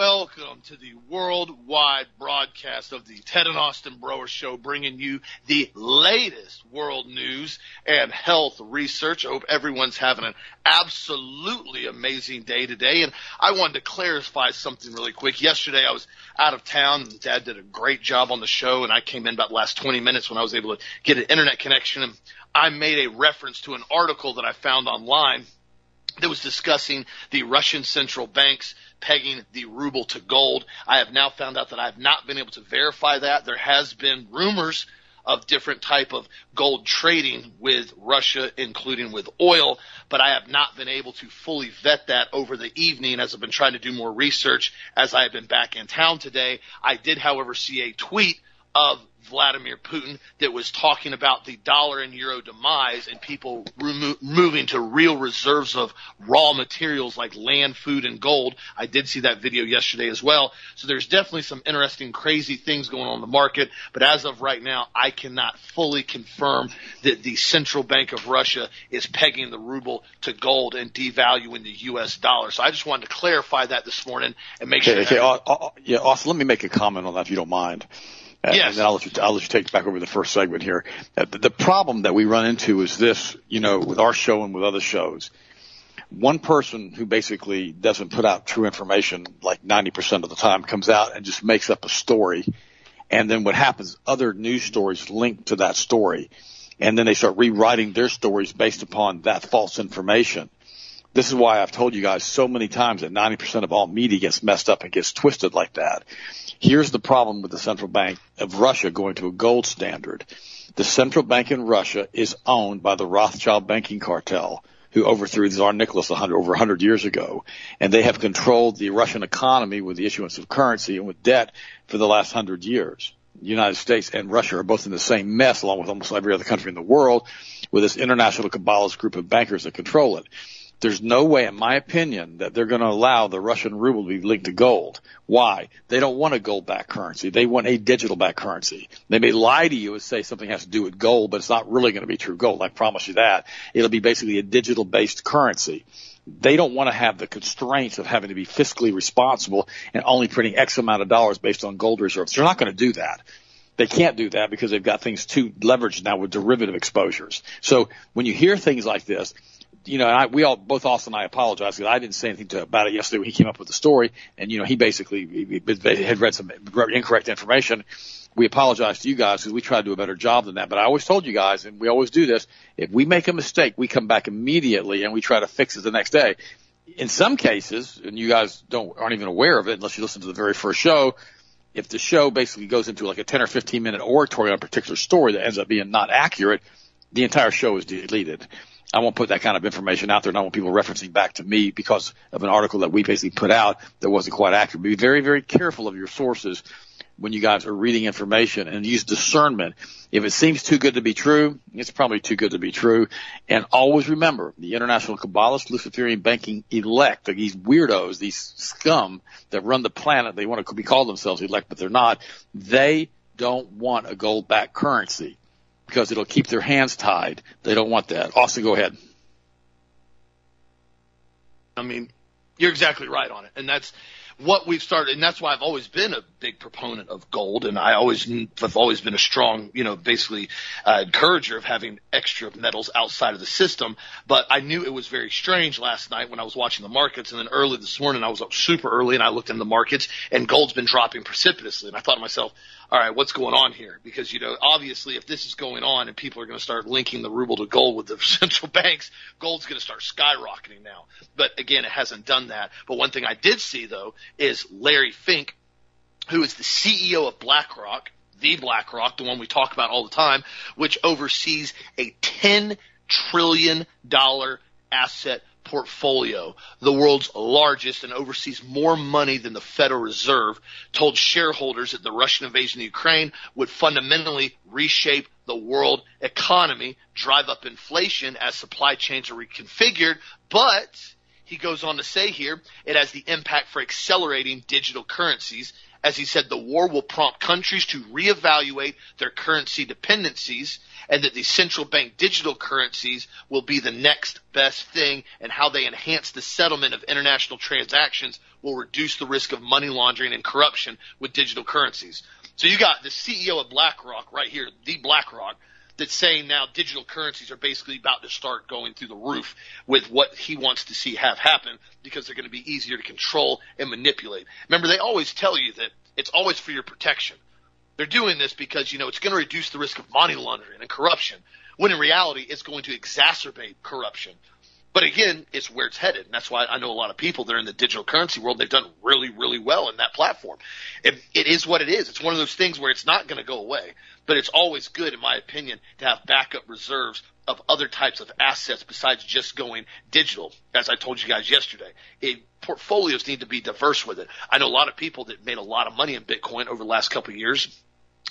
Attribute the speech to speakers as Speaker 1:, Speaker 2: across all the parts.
Speaker 1: welcome to the worldwide broadcast of the Ted and Austin Broer Show, bringing you the latest world news and health research. I hope everyone's having an absolutely amazing day today. And I wanted to clarify something really quick. Yesterday, I was out of town, and Dad did a great job on the show, and I came in about last 20 minutes when I was able to get an internet connection. And I made a reference to an article that I found online that was discussing the Russian central banks pegging the ruble to gold. I have now found out that I have not been able to verify that. There has been rumors of different type of gold trading with Russia, including with oil, but I have not been able to fully vet that over the evening as I've been trying to do more research as I have been back in town today. I did, however, see a tweet of Vladimir Putin that was talking about the dollar and euro demise and people remo- moving to real reserves of raw materials like land, food, and gold. I did see that video yesterday as well. So there's definitely some interesting, crazy things going on in the market. But as of right now, I cannot fully confirm that the central bank of Russia is pegging the ruble to gold and devaluing the U.S. dollar. So I just wanted to clarify that this morning and make
Speaker 2: okay,
Speaker 1: sure.
Speaker 2: Okay, uh, uh, yeah, Austin, let me make a comment on that if you don't mind. Uh,
Speaker 1: yes.
Speaker 2: And then I'll let, you, I'll let you take it back over the first segment here. Uh, the, the problem that we run into is this, you know, with our show and with other shows. One person who basically doesn't put out true information like 90% of the time comes out and just makes up a story. And then what happens, other news stories link to that story. And then they start rewriting their stories based upon that false information. This is why I've told you guys so many times that 90% of all media gets messed up and gets twisted like that. Here's the problem with the central bank of Russia going to a gold standard. The central bank in Russia is owned by the Rothschild banking cartel who overthrew Tsar Nicholas 100, over 100 years ago. And they have controlled the Russian economy with the issuance of currency and with debt for the last 100 years. The United States and Russia are both in the same mess along with almost every other country in the world with this international cabalist group of bankers that control it there's no way, in my opinion, that they're going to allow the Russian ruble to be linked to gold. Why? They don't want a gold backed currency. They want a digital backed currency. They may lie to you and say something has to do with gold, but it's not really going to be true gold. I promise you that. It'll be basically a digital based currency. They don't want to have the constraints of having to be fiscally responsible and only printing X amount of dollars based on gold reserves. They're not going to do that. They can't do that because they've got things too leveraged now with derivative exposures. So when you hear things like this, you know, I, we all, both Austin and I apologize because I didn't say anything to, about it yesterday when he came up with the story. And, you know, he basically he, he had read some incorrect information. We apologize to you guys because we try to do a better job than that. But I always told you guys, and we always do this, if we make a mistake, we come back immediately and we try to fix it the next day. In some cases, and you guys don't, aren't even aware of it unless you listen to the very first show, if the show basically goes into like a 10 or 15 minute oratory on a particular story that ends up being not accurate, the entire show is deleted. I won't put that kind of information out there. And I want people referencing back to me because of an article that we basically put out that wasn't quite accurate. Be very, very careful of your sources when you guys are reading information and use discernment. If it seems too good to be true, it's probably too good to be true. And always remember the international Kabbalist Luciferian banking elect, these weirdos, these scum that run the planet, they want to be called themselves elect, but they're not. They don't want a gold backed currency because it'll keep their hands tied. They don't want that. Austin, go ahead.
Speaker 1: I mean, you're exactly right on it. And that's what we've started, and that's why I've always been a big proponent of gold, and I always have always been a strong, you know, basically uh, encourager of having extra metals outside of the system. But I knew it was very strange last night when I was watching the markets, and then early this morning I was up super early and I looked in the markets, and gold's been dropping precipitously, and I thought to myself, all right, what's going on here? Because, you know, obviously if this is going on and people are going to start linking the ruble to gold with the central banks, gold's going to start skyrocketing now. But again, it hasn't done that. But one thing I did see though is Larry Fink, who is the CEO of BlackRock, the BlackRock, the one we talk about all the time, which oversees a $10 trillion asset portfolio, the world's largest and oversees more money than the Federal Reserve, told shareholders that the Russian invasion of Ukraine would fundamentally reshape the world economy, drive up inflation as supply chains are reconfigured, but he goes on to say here, it has the impact for accelerating digital currencies as he said, the war will prompt countries to reevaluate their currency dependencies and that the central bank digital currencies will be the next best thing and how they enhance the settlement of international transactions will reduce the risk of money laundering and corruption with digital currencies. So you got the CEO of BlackRock right here, the BlackRock, that's saying now digital currencies are basically about to start going through the roof with what he wants to see have happen because they're going to be easier to control and manipulate. Remember, they always tell you that it's always for your protection. They're doing this because, you know, it's going to reduce the risk of money laundering and corruption, when in reality, it's going to exacerbate corruption. But again, it's where it's headed. And that's why I know a lot of people that are in the digital currency world. They've done really, really well in that platform. It, it is what it is. It's one of those things where it's not going to go away, but it's always good, in my opinion, to have backup reserves of other types of assets besides just going digital. As I told you guys yesterday, it, portfolios need to be diverse with it. I know a lot of people that made a lot of money in Bitcoin over the last couple of years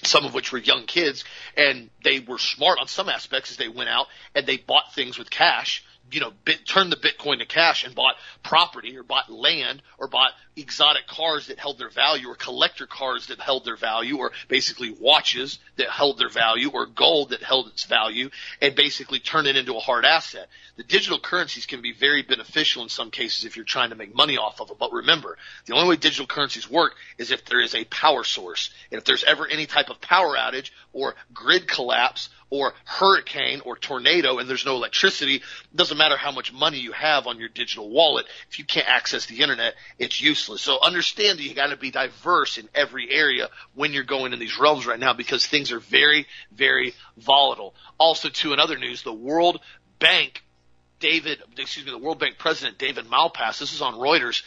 Speaker 1: some of which were young kids, and they were smart on some aspects as they went out and they bought things with cash you know, bit, turned the Bitcoin to cash and bought property or bought land or bought exotic cars that held their value or collector cars that held their value or basically watches that held their value or gold that held its value and basically turn it into a hard asset. The digital currencies can be very beneficial in some cases if you're trying to make money off of them. But remember, the only way digital currencies work is if there is a power source. And if there's ever any type of power outage or grid collapse or hurricane or tornado and there's no electricity, it doesn't matter how much money you have on your digital wallet. If you can't access the internet, it's useless. So understand that you got to be diverse in every area when you're going in these realms right now because things are very, very volatile. Also, too, to another news, the World Bank, David, excuse me, the World Bank president, David Malpass, this is on Reuters,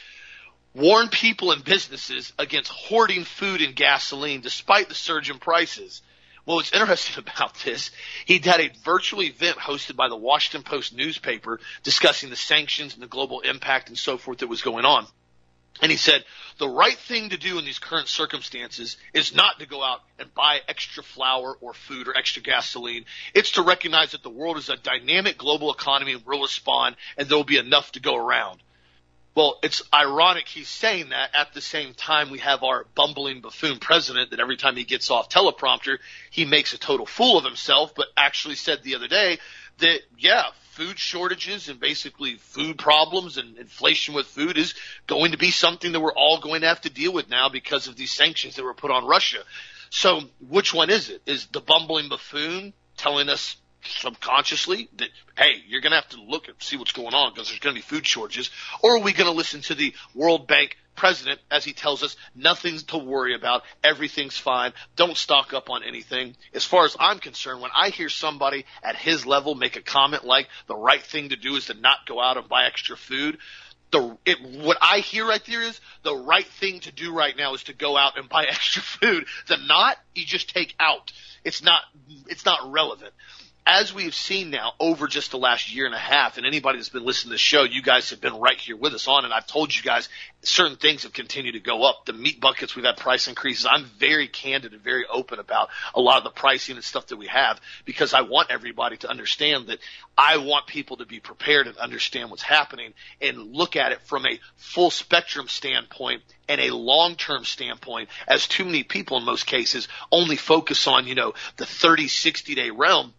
Speaker 1: warned people and businesses against hoarding food and gasoline despite the surge in prices. Well, what's interesting about this, he had a virtual event hosted by the Washington Post newspaper discussing the sanctions and the global impact and so forth that was going on. And he said, the right thing to do in these current circumstances is not to go out and buy extra flour or food or extra gasoline. It's to recognize that the world is a dynamic global economy and will respond and there'll be enough to go around. Well, it's ironic he's saying that at the same time we have our bumbling buffoon president that every time he gets off teleprompter, he makes a total fool of himself, but actually said the other day that, yeah, food shortages and basically food problems and inflation with food is going to be something that we're all going to have to deal with now because of these sanctions that were put on Russia. So which one is it? Is the bumbling buffoon telling us subconsciously that hey, you're going to have to look and see what's going on because there's going to be food shortages, or are we going to listen to the World Bank president as he tells us nothing to worry about, everything's fine, don't stock up on anything. As far as I'm concerned, when I hear somebody at his level make a comment like the right thing to do is to not go out and buy extra food, the it, what I hear right there is the right thing to do right now is to go out and buy extra food. The not you just take out. It's not it's not relevant as we've seen now over just the last year and a half, and anybody that's been listening to the show, you guys have been right here with us on, and I've told you guys certain things have continued to go up. The meat buckets, we've had price increases. I'm very candid and very open about a lot of the pricing and stuff that we have because I want everybody to understand that I want people to be prepared and understand what's happening and look at it from a full spectrum standpoint and a long-term standpoint as too many people in most cases only focus on, you know, the 30, 60 day realm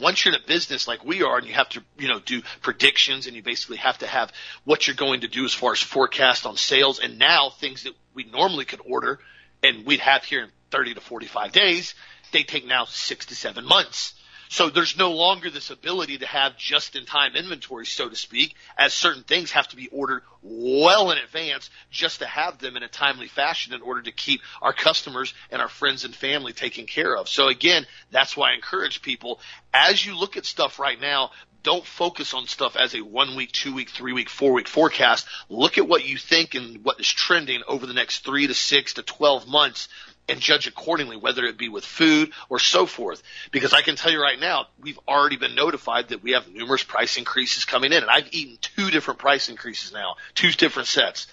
Speaker 1: once you're in a business like we are and you have to, you know, do predictions and you basically have to have what you're going to do as far as forecast on sales and now things that we normally could order and we'd have here in 30 to 45 days, they take now six to seven months. So there's no longer this ability to have just in time inventory, so to speak, as certain things have to be ordered well in advance just to have them in a timely fashion in order to keep our customers and our friends and family taken care of. So again, that's why I encourage people as you look at stuff right now, don't focus on stuff as a one week, two week, three week, four week forecast. Look at what you think and what is trending over the next three to six to 12 months and judge accordingly, whether it be with food or so forth. Because I can tell you right now, we've already been notified that we have numerous price increases coming in, and I've eaten two different price increases now, two different sets,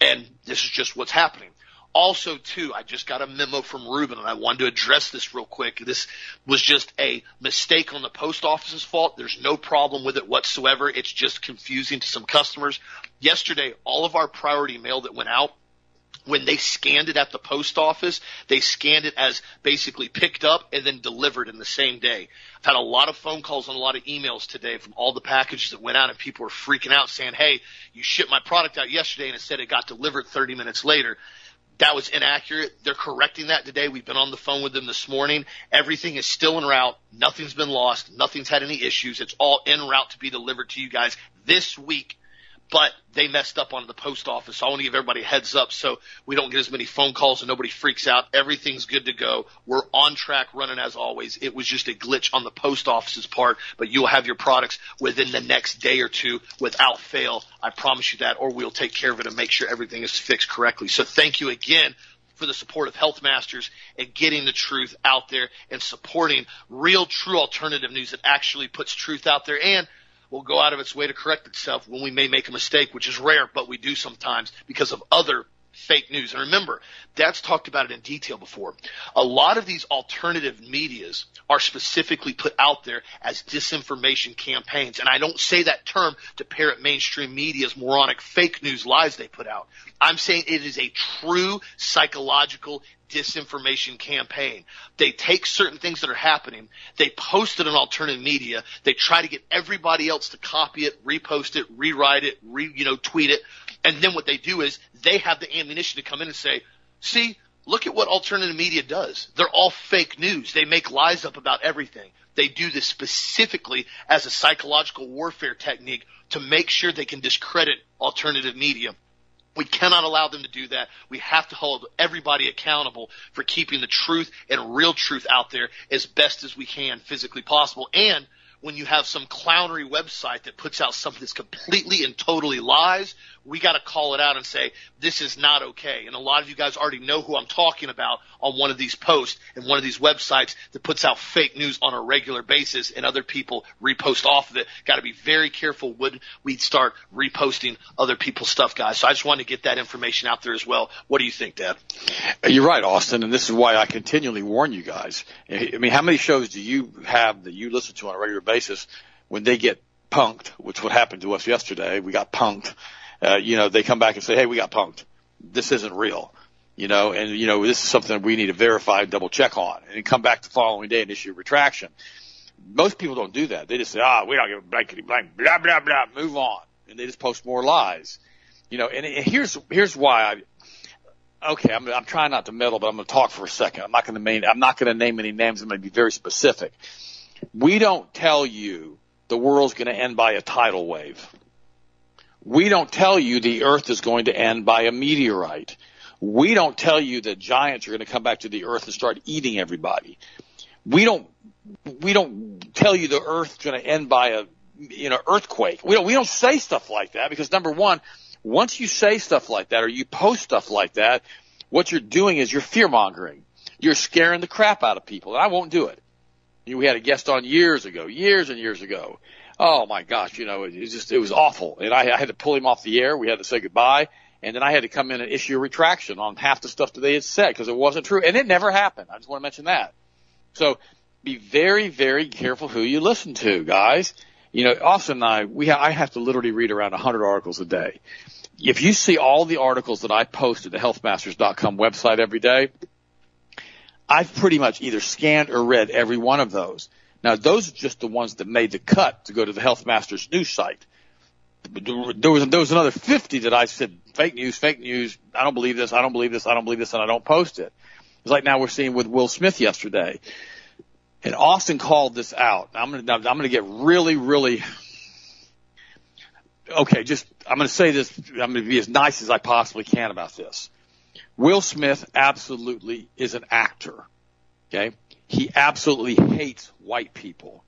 Speaker 1: and this is just what's happening. Also, too, I just got a memo from Ruben, and I wanted to address this real quick. This was just a mistake on the post office's fault. There's no problem with it whatsoever. It's just confusing to some customers. Yesterday, all of our priority mail that went out when they scanned it at the post office, they scanned it as basically picked up and then delivered in the same day. I've had a lot of phone calls and a lot of emails today from all the packages that went out and people were freaking out saying, Hey, you shipped my product out yesterday and it said it got delivered 30 minutes later. That was inaccurate. They're correcting that today. We've been on the phone with them this morning. Everything is still en route. Nothing's been lost. Nothing's had any issues. It's all en route to be delivered to you guys this week but they messed up on the post office. So I want to give everybody a heads up so we don't get as many phone calls and nobody freaks out. Everything's good to go. We're on track running as always. It was just a glitch on the post office's part, but you'll have your products within the next day or two without fail. I promise you that, or we'll take care of it and make sure everything is fixed correctly. So thank you again for the support of Health Masters and getting the truth out there and supporting real, true alternative news that actually puts truth out there and will go out of its way to correct itself when we may make a mistake, which is rare, but we do sometimes because of other fake news. And remember, Dad's talked about it in detail before. A lot of these alternative medias are specifically put out there as disinformation campaigns. And I don't say that term to parrot mainstream media's moronic fake news lies they put out. I'm saying it is a true psychological disinformation campaign. They take certain things that are happening, they post it on alternative media, they try to get everybody else to copy it, repost it, rewrite it, re, you know, tweet it, and then what they do is they have the ammunition to come in and say, see, look at what alternative media does. They're all fake news. They make lies up about everything. They do this specifically as a psychological warfare technique to make sure they can discredit alternative media. We cannot allow them to do that. We have to hold everybody accountable for keeping the truth and real truth out there as best as we can physically possible. And when you have some clownery website that puts out something that's completely and totally lies, we got to call it out and say this is not okay. And a lot of you guys already know who I'm talking about on one of these posts and one of these websites that puts out fake news on a regular basis, and other people repost off of it. Got to be very careful when we start reposting other people's stuff, guys. So I just wanted to get that information out there as well. What do you think, Dad?
Speaker 2: You're right, Austin, and this is why I continually warn you guys. I mean, how many shows do you have that you listen to on a regular basis when they get punked, which what happened to us yesterday? We got punked uh, you know, they come back and say, hey, we got punked. This isn't real. You know, and you know, this is something we need to verify double check on and come back the following day and issue a retraction. Most people don't do that. They just say, ah, we don't give a blankety blank, blah, blah, blah, move on. And they just post more lies. You know, and, and here's, here's why I, okay, I'm, I'm trying not to meddle, but I'm going to talk for a second. I'm not going to name, I'm not going to name any names. I'm going to be very specific. We don't tell you the world's going to end by a tidal wave. We don't tell you the earth is going to end by a meteorite. We don't tell you that giants are going to come back to the earth and start eating everybody. We don't, we don't tell you the earth's going to end by a, you know, earthquake. We don't, we don't say stuff like that because number one, once you say stuff like that or you post stuff like that, what you're doing is you're fear mongering. You're scaring the crap out of people. And I won't do it. We had a guest on years ago, years and years ago, oh my gosh, you know, it, it just, it was awful. And I, I had to pull him off the air. We had to say goodbye. And then I had to come in and issue a retraction on half the stuff that they had said because it wasn't true. And it never happened. I just want to mention that. So be very, very careful who you listen to, guys. You know, Austin and I, we ha- I have to literally read around 100 articles a day. If you see all the articles that I post at the healthmasters.com website every day, I've pretty much either scanned or read every one of those. Now, those are just the ones that made the cut to go to the Health Masters news site. There was, there was another 50 that I said, fake news, fake news, I don't believe this, I don't believe this, I don't believe this, and I don't post it. It's like now we're seeing with Will Smith yesterday. And Austin called this out. I'm gonna, I'm gonna get really, really, okay, just, I'm gonna say this, I'm gonna be as nice as I possibly can about this. Will Smith absolutely is an actor. Okay. He absolutely hates white people.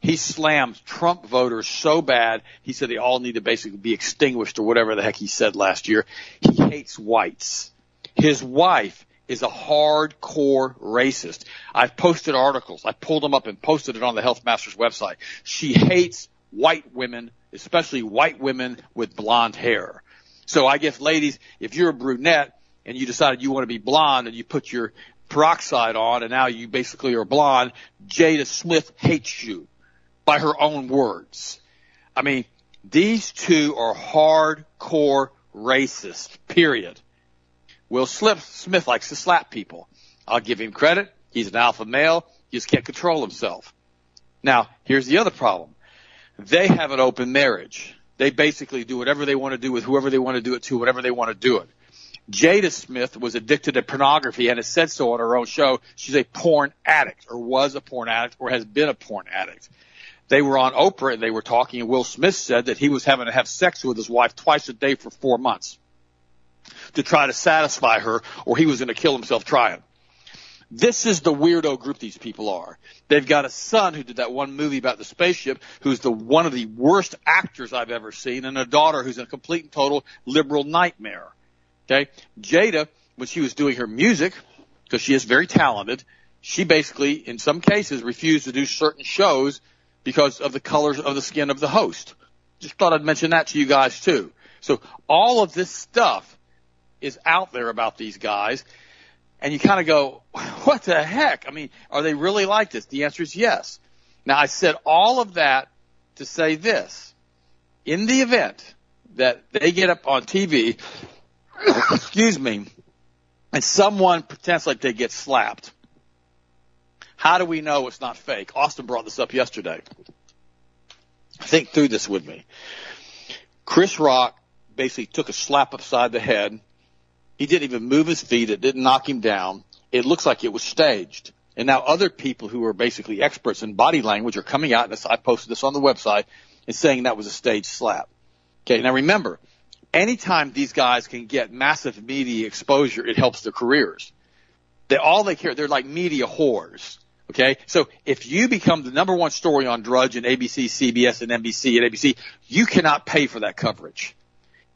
Speaker 2: He slams Trump voters so bad, he said they all need to basically be extinguished or whatever the heck he said last year. He hates whites. His wife is a hardcore racist. I've posted articles. I pulled them up and posted it on the Health Masters website. She hates white women, especially white women with blonde hair. So I guess ladies, if you're a brunette and you decided you want to be blonde and you put your peroxide on and now you basically are blonde, Jada Smith hates you by her own words. I mean, these two are hardcore racist, period. Will Smith likes to slap people. I'll give him credit. He's an alpha male. He just can't control himself. Now, here's the other problem. They have an open marriage. They basically do whatever they want to do with whoever they want to do it to, whatever they want to do it. Jada Smith was addicted to pornography and has said so on her own show. She's a porn addict or was a porn addict or has been a porn addict. They were on Oprah and they were talking and Will Smith said that he was having to have sex with his wife twice a day for four months to try to satisfy her or he was going to kill himself trying. This is the weirdo group these people are. They've got a son who did that one movie about the spaceship, who's the one of the worst actors I've ever seen, and a daughter who's a complete and total liberal nightmare. Okay, Jada, when she was doing her music, because she is very talented, she basically, in some cases, refused to do certain shows because of the colors of the skin of the host. Just thought I'd mention that to you guys too. So all of this stuff is out there about these guys, and you kind of go, what the heck? I mean, are they really like this? The answer is yes. Now I said all of that to say this. In the event that they get up on TV, excuse me, and someone pretends like they get slapped, how do we know it's not fake? Austin brought this up yesterday. Think through this with me. Chris Rock basically took a slap upside the head he didn't even move his feet. It didn't knock him down. It looks like it was staged. And now other people who are basically experts in body language are coming out, and I posted this on the website, and saying that was a staged slap. Okay, now remember, anytime these guys can get massive media exposure, it helps their careers. They all they care, they're like media whores. Okay, so if you become the number one story on Drudge and ABC, CBS, and NBC and ABC, you cannot pay for that coverage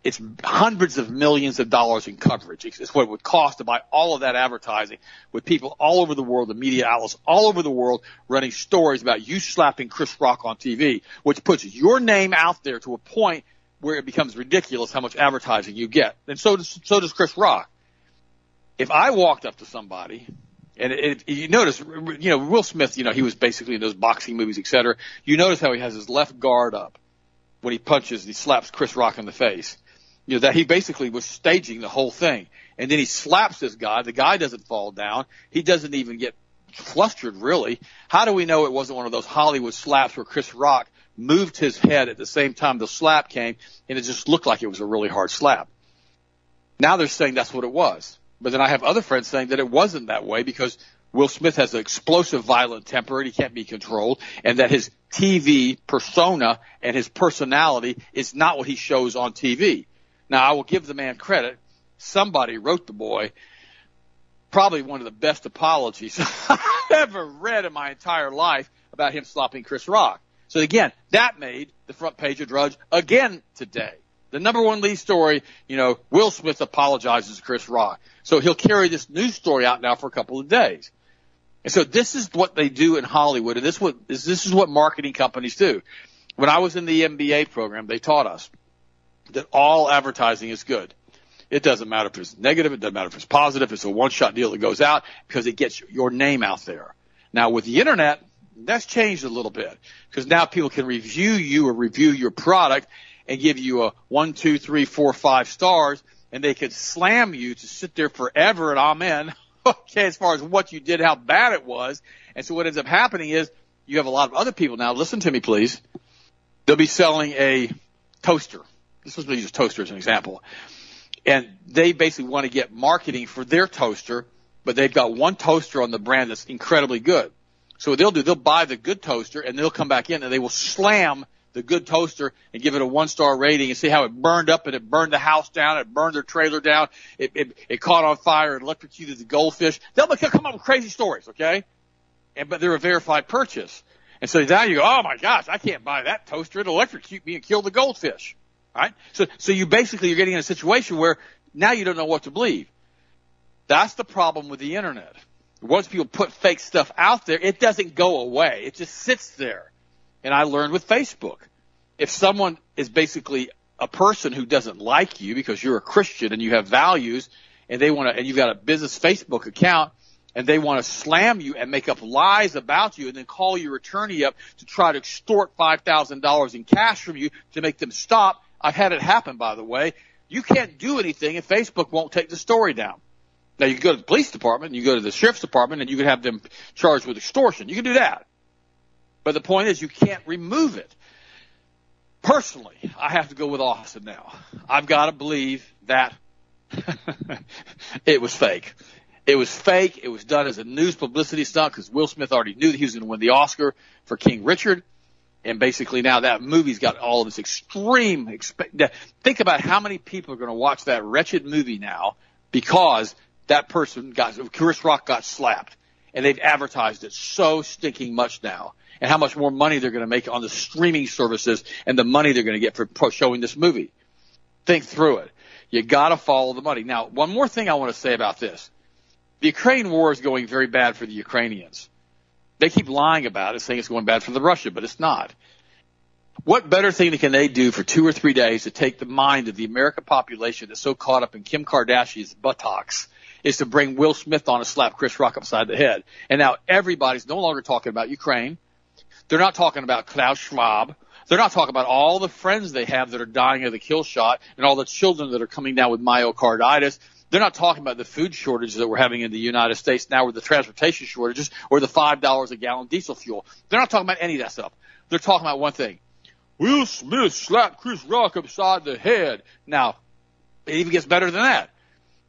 Speaker 2: it's hundreds of millions of dollars in coverage. It's what it would cost to buy all of that advertising with people all over the world, the media outlets all over the world running stories about you slapping Chris Rock on TV, which puts your name out there to a point where it becomes ridiculous how much advertising you get. And so does, so does Chris Rock. If I walked up to somebody and it, it, you notice, you know, Will Smith, you know, he was basically in those boxing movies, et cetera. You notice how he has his left guard up when he punches, he slaps Chris Rock in the face you know, that he basically was staging the whole thing. And then he slaps this guy. The guy doesn't fall down. He doesn't even get flustered, really. How do we know it wasn't one of those Hollywood slaps where Chris Rock moved his head at the same time the slap came and it just looked like it was a really hard slap? Now they're saying that's what it was. But then I have other friends saying that it wasn't that way because Will Smith has an explosive, violent temper and he can't be controlled, and that his TV persona and his personality is not what he shows on TV. Now, I will give the man credit. Somebody wrote the boy probably one of the best apologies I've ever read in my entire life about him slapping Chris Rock. So again, that made the front page of Drudge again today. The number one lead story, you know, Will Smith apologizes to Chris Rock. So he'll carry this news story out now for a couple of days. And so this is what they do in Hollywood, and this what this is what marketing companies do. When I was in the MBA program, they taught us that all advertising is good. It doesn't matter if it's negative. It doesn't matter if it's positive. It's a one-shot deal that goes out because it gets your name out there. Now with the internet, that's changed a little bit because now people can review you or review your product and give you a one, two, three, four, five stars and they could slam you to sit there forever and amen. okay, as far as what you did, how bad it was. And so what ends up happening is you have a lot of other people now, listen to me please. They'll be selling a toaster this was use toaster as an example. And they basically want to get marketing for their toaster, but they've got one toaster on the brand that's incredibly good. So what they'll do, they'll buy the good toaster and they'll come back in and they will slam the good toaster and give it a one star rating and see how it burned up and it burned the house down, it burned their trailer down, it, it, it caught on fire, it electrocuted the goldfish. They'll come up with crazy stories, okay? And, but they're a verified purchase. And so now you go, oh my gosh, I can't buy that toaster. It'll electrocute me and kill the goldfish. Right? So, so you basically you're getting in a situation where now you don't know what to believe. That's the problem with the internet. Once people put fake stuff out there, it doesn't go away. It just sits there. And I learned with Facebook. If someone is basically a person who doesn't like you because you're a Christian and you have values and they want to, and you've got a business Facebook account and they want to slam you and make up lies about you and then call your attorney up to try to extort $5,000 in cash from you to make them stop, I've had it happen, by the way. You can't do anything if Facebook won't take the story down. Now you can go to the police department, you go to the sheriff's department, and you can have them charged with extortion. You can do that. But the point is, you can't remove it. Personally, I have to go with Austin now. I've got to believe that it was fake. It was fake. It was done as a news publicity stunt because Will Smith already knew that he was going to win the Oscar for King Richard. And basically now that movie's got all of this extreme, expe- think about how many people are going to watch that wretched movie now because that person got, Chris Rock got slapped and they've advertised it so stinking much now and how much more money they're going to make on the streaming services and the money they're going to get for showing this movie. Think through it. You got to follow the money. Now, one more thing I want to say about this. The Ukraine war is going very bad for the Ukrainians. They keep lying about it, saying it's going bad for the Russia, but it's not. What better thing can they do for two or three days to take the mind of the American population that's so caught up in Kim Kardashian's buttocks is to bring Will Smith on and slap Chris Rock upside the head. And now everybody's no longer talking about Ukraine. They're not talking about Klaus Schwab. They're not talking about all the friends they have that are dying of the kill shot and all the children that are coming down with myocarditis they're not talking about the food shortages that we're having in the United States now with the transportation shortages or the $5 a gallon diesel fuel. They're not talking about any of that stuff. They're talking about one thing. Will Smith slapped Chris Rock upside the head. Now, it even gets better than that.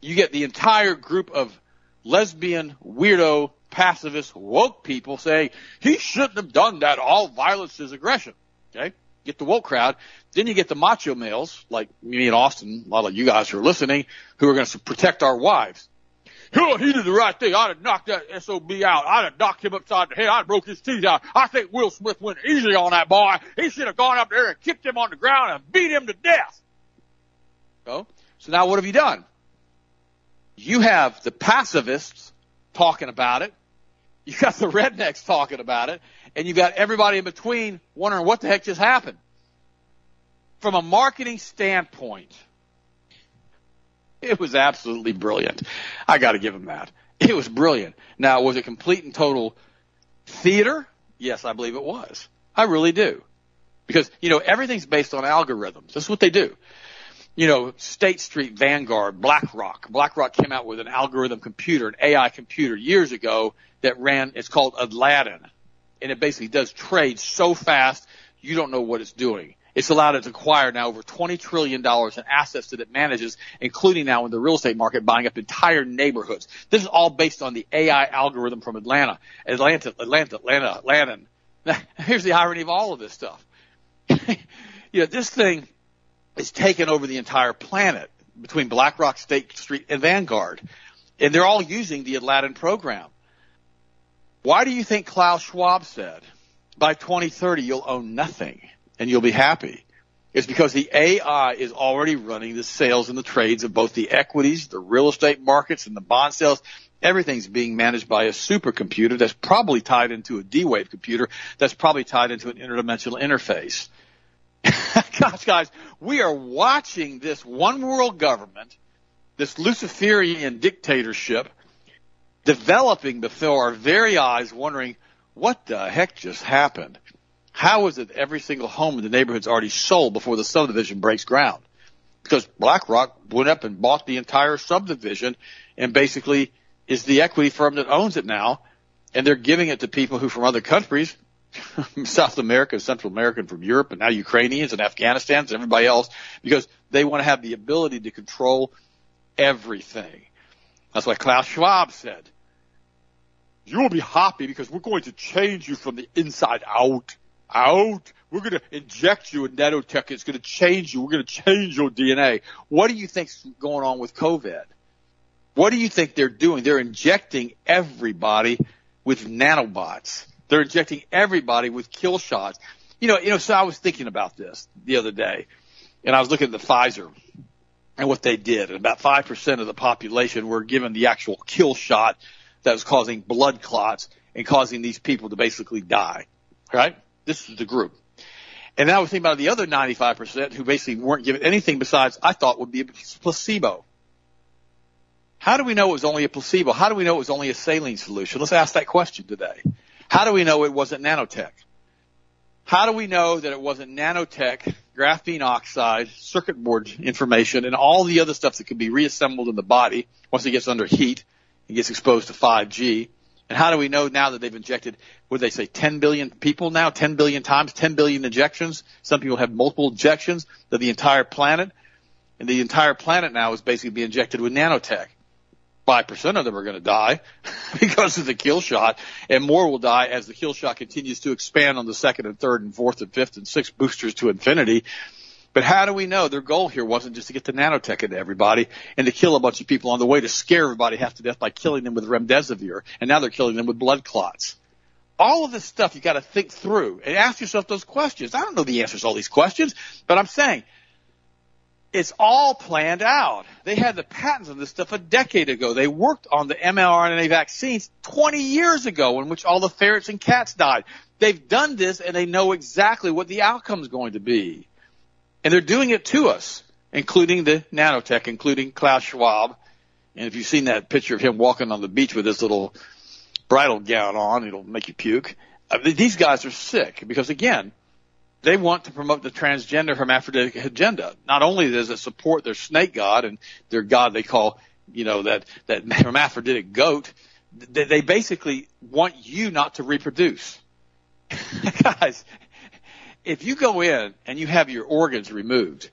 Speaker 2: You get the entire group of lesbian, weirdo, pacifist, woke people saying, he shouldn't have done that. All violence is aggression. Okay? get the woke crowd. Then you get the macho males, like me and Austin, a lot of you guys who are listening, who are going to protect our wives. Oh, he did the right thing. I'd have knocked that SOB out. I'd have knocked him upside the head. I'd have broke his teeth out. I think Will Smith went easy on that boy. He should have gone up there and kicked him on the ground and beat him to death. So, so now what have you done? You have the pacifists talking about it. You got the rednecks talking about it and you've got everybody in between wondering what the heck just happened. From a marketing standpoint, it was absolutely brilliant. I got to give him that. It was brilliant. Now, was it complete and total theater? Yes, I believe it was. I really do. Because, you know, everything's based on algorithms. That's what they do. You know, State Street, Vanguard, BlackRock. BlackRock came out with an algorithm computer, an AI computer years ago that ran, it's called Aladdin and it basically does trade so fast you don't know what it's doing. It's allowed it to acquire now over $20 trillion in assets that it manages, including now in the real estate market, buying up entire neighborhoods. This is all based on the AI algorithm from Atlanta. Atlanta, Atlanta, Atlanta, Atlanta. Here's the irony of all of this stuff. you know, this thing is taken over the entire planet between BlackRock, State Street, and Vanguard. And they're all using the Aladdin program. Why do you think Klaus Schwab said by 2030 you'll own nothing and you'll be happy? It's because the AI is already running the sales and the trades of both the equities, the real estate markets, and the bond sales. Everything's being managed by a supercomputer that's probably tied into a D-Wave computer that's probably tied into an interdimensional interface. Gosh, guys, we are watching this one world government, this Luciferian dictatorship developing before our very eyes, wondering what the heck just happened. How is it every single home in the neighborhood's already sold before the subdivision breaks ground? Because BlackRock went up and bought the entire subdivision and basically is the equity firm that owns it now, and they're giving it to people who from other countries, South America, Central America, and from Europe, and now Ukrainians and Afghanistans and everybody else, because they want to have the ability to control everything. That's what Klaus Schwab said. You will be happy because we're going to change you from the inside out. Out. We're going to inject you with nanotech. It's going to change you. We're going to change your DNA. What do you think's going on with COVID? What do you think they're doing? They're injecting everybody with nanobots. They're injecting everybody with kill shots. You know, you know, so I was thinking about this the other day and I was looking at the Pfizer and what they did. And about 5% of the population were given the actual kill shot that was causing blood clots and causing these people to basically die. Right? This is the group. And then I was thinking about the other 95% who basically weren't given anything besides I thought would be a placebo. How do we know it was only a placebo? How do we know it was only a saline solution? Let's ask that question today. How do we know it wasn't nanotech? How do we know that it wasn't nanotech graphene oxide, circuit board information, and all the other stuff that can be reassembled in the body once it gets under heat and gets exposed to 5G. And how do we know now that they've injected, would they say 10 billion people now, 10 billion times, 10 billion injections? Some people have multiple injections of the entire planet. And the entire planet now is basically being injected with nanotech. 5% of them are going to die because of the kill shot and more will die as the kill shot continues to expand on the second and third and fourth and fifth and sixth boosters to infinity. But how do we know their goal here wasn't just to get the nanotech into everybody and to kill a bunch of people on the way to scare everybody half to death by killing them with remdesivir and now they're killing them with blood clots. All of this stuff you got to think through and ask yourself those questions. I don't know the answers to all these questions, but I'm saying it's all planned out. They had the patents on this stuff a decade ago. They worked on the mRNA vaccines 20 years ago in which all the ferrets and cats died. They've done this and they know exactly what the outcome is going to be. And they're doing it to us, including the nanotech, including Klaus Schwab. And if you've seen that picture of him walking on the beach with his little bridal gown on, it'll make you puke. Uh, I mean, these guys are sick because again, they want to promote the transgender hermaphroditic agenda. Not only does it support their snake god and their god they call, you know, that, that hermaphroditic goat, they, they basically want you not to reproduce. Guys, if you go in and you have your organs removed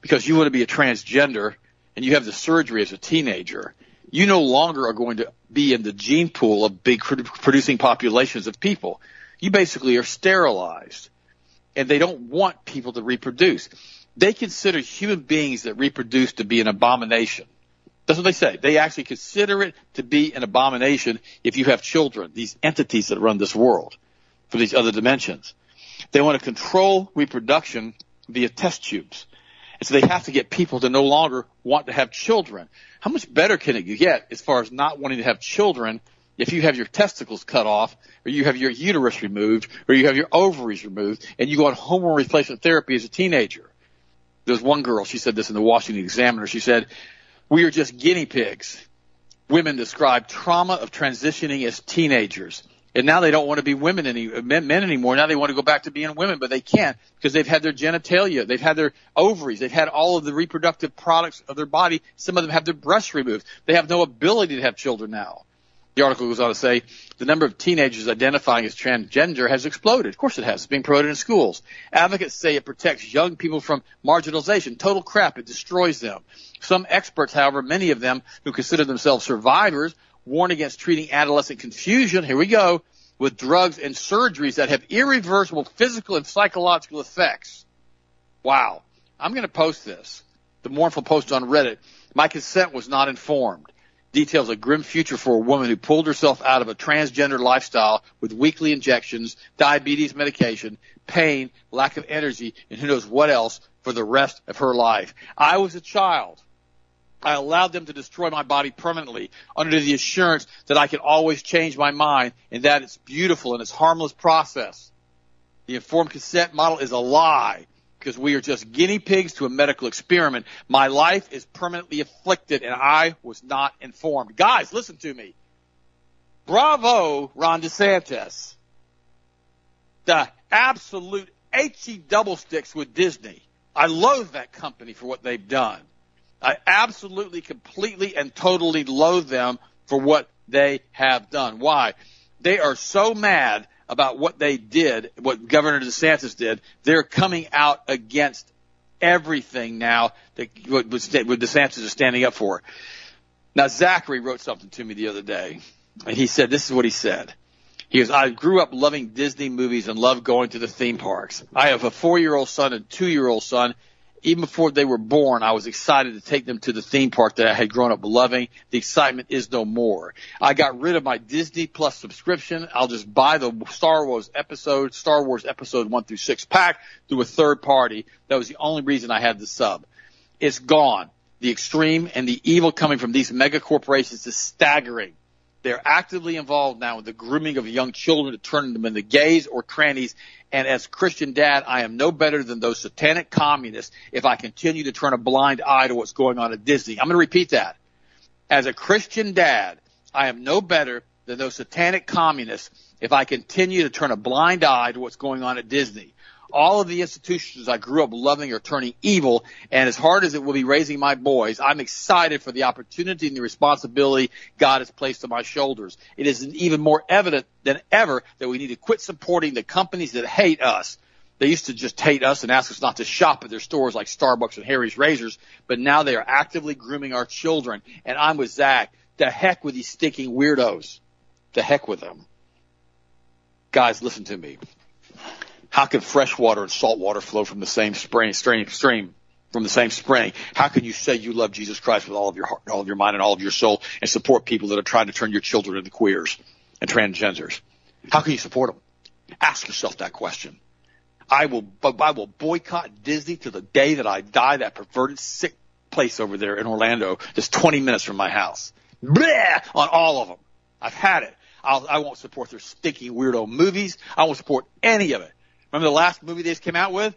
Speaker 2: because you want to be a transgender and you have the surgery as a teenager, you no longer are going to be in the gene pool of big producing populations of people. You basically are sterilized and they don't want people to reproduce. They consider human beings that reproduce to be an abomination. That's what they say. They actually consider it to be an abomination if you have children, these entities that run this world for these other dimensions. They want to control reproduction via test tubes. And so they have to get people to no longer want to have children. How much better can it get as far as not wanting to have children if you have your testicles cut off, or you have your uterus removed, or you have your ovaries removed, and you go on hormone replacement therapy as a teenager. There's one girl, she said this in the Washington Examiner. She said, we are just guinea pigs. Women describe trauma of transitioning as teenagers. And now they don't want to be women any men, men anymore. Now they want to go back to being women, but they can't because they've had their genitalia, they've had their ovaries, they've had all of the reproductive products of their body. Some of them have their breasts removed. They have no ability to have children now. The article goes on to say the number of teenagers identifying as transgender has exploded. Of course it has. It's being promoted in schools. Advocates say it protects young people from marginalization. Total crap. It destroys them. Some experts, however, many of them who consider themselves survivors, warn against treating adolescent confusion, here we go, with drugs and surgeries that have irreversible physical and psychological effects. Wow. I'm going to post this. The mournful post on Reddit. My consent was not informed details a grim future for a woman who pulled herself out of a transgender lifestyle with weekly injections, diabetes medication, pain, lack of energy, and who knows what else for the rest of her life. I was a child. I allowed them to destroy my body permanently under the assurance that I can always change my mind and that it's beautiful and it's harmless process. The informed consent model is a lie because we are just guinea pigs to a medical experiment. My life is permanently afflicted and I was not informed. Guys, listen to me. Bravo, Ron DeSantis. The absolute HE double sticks with Disney. I loathe that company for what they've done. I absolutely, completely, and totally loathe them for what they have done. Why? They are so mad about what they did, what Governor DeSantis did, they're coming out against everything now that what, what DeSantis is standing up for. Now Zachary wrote something to me the other day, and he said, this is what he said. He goes, I grew up loving Disney movies and loved going to the theme parks. I have a four-year-old son and two-year-old son, even before they were born, I was excited to take them to the theme park that I had grown up loving. The excitement is no more. I got rid of my Disney Plus subscription. I'll just buy the Star Wars episode, Star Wars episode one through six pack through a third party. That was the only reason I had the sub. It's gone. The extreme and the evil coming from these mega corporations is staggering. They're actively involved now in the grooming of young children to turn them into gays or trannies and as Christian dad, I am no better than those satanic communists if I continue to turn a blind eye to what's going on at Disney. I'm going to repeat that. As a Christian dad, I am no better than those satanic communists if I continue to turn a blind eye to what's going on at Disney. All of the institutions I grew up loving are turning evil. And as hard as it will be raising my boys, I'm excited for the opportunity and the responsibility God has placed on my shoulders. It is even more evident than ever that we need to quit supporting the companies that hate us. They used to just hate us and ask us not to shop at their stores like Starbucks and Harry's Razors, but now they are actively grooming our children. And I'm with Zach. The heck with these stinking weirdos. The heck with them. Guys, listen to me. How can fresh water and salt water flow from the same spring, stream, stream, from the same spring? How can you say you love Jesus Christ with all of your heart, all of your mind, and all of your soul, and support people that are trying to turn your children into queers and transgenders? How can you support them? Ask yourself that question. I will, I will boycott Disney to the day that I die. That perverted, sick place over there in Orlando, just 20 minutes from my house. Blah! On all of them. I've had it. I'll, I won't support their stinky weirdo movies. I won't support any of it. Remember the last movie they just came out with?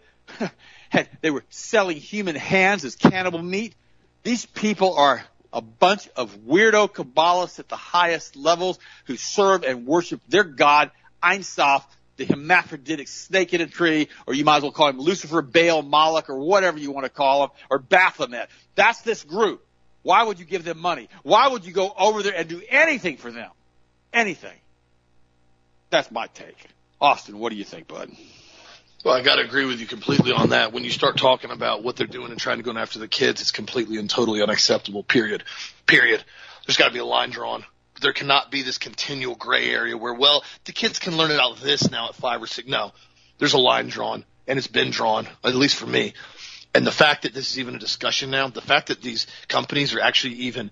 Speaker 2: they were selling human hands as cannibal meat. These people are a bunch of weirdo Kabbalists at the highest levels who serve and worship their God, Ein Sof, the hermaphroditic snake in a tree, or you might as well call him Lucifer, Baal, Moloch, or whatever you want to call him, or Baphomet. That's this group. Why would you give them money? Why would you go over there and do anything for them? Anything. That's my take. Austin, what do you think, bud?
Speaker 1: Well, I got to agree with you completely on that. When you start talking about what they're doing and trying to go after the kids, it's completely and totally unacceptable. Period. Period. There's got to be a line drawn. There cannot be this continual gray area where, well, the kids can learn about this now at five or six. No, there's a line drawn, and it's been drawn, at least for me. And the fact that this is even a discussion now, the fact that these companies are actually even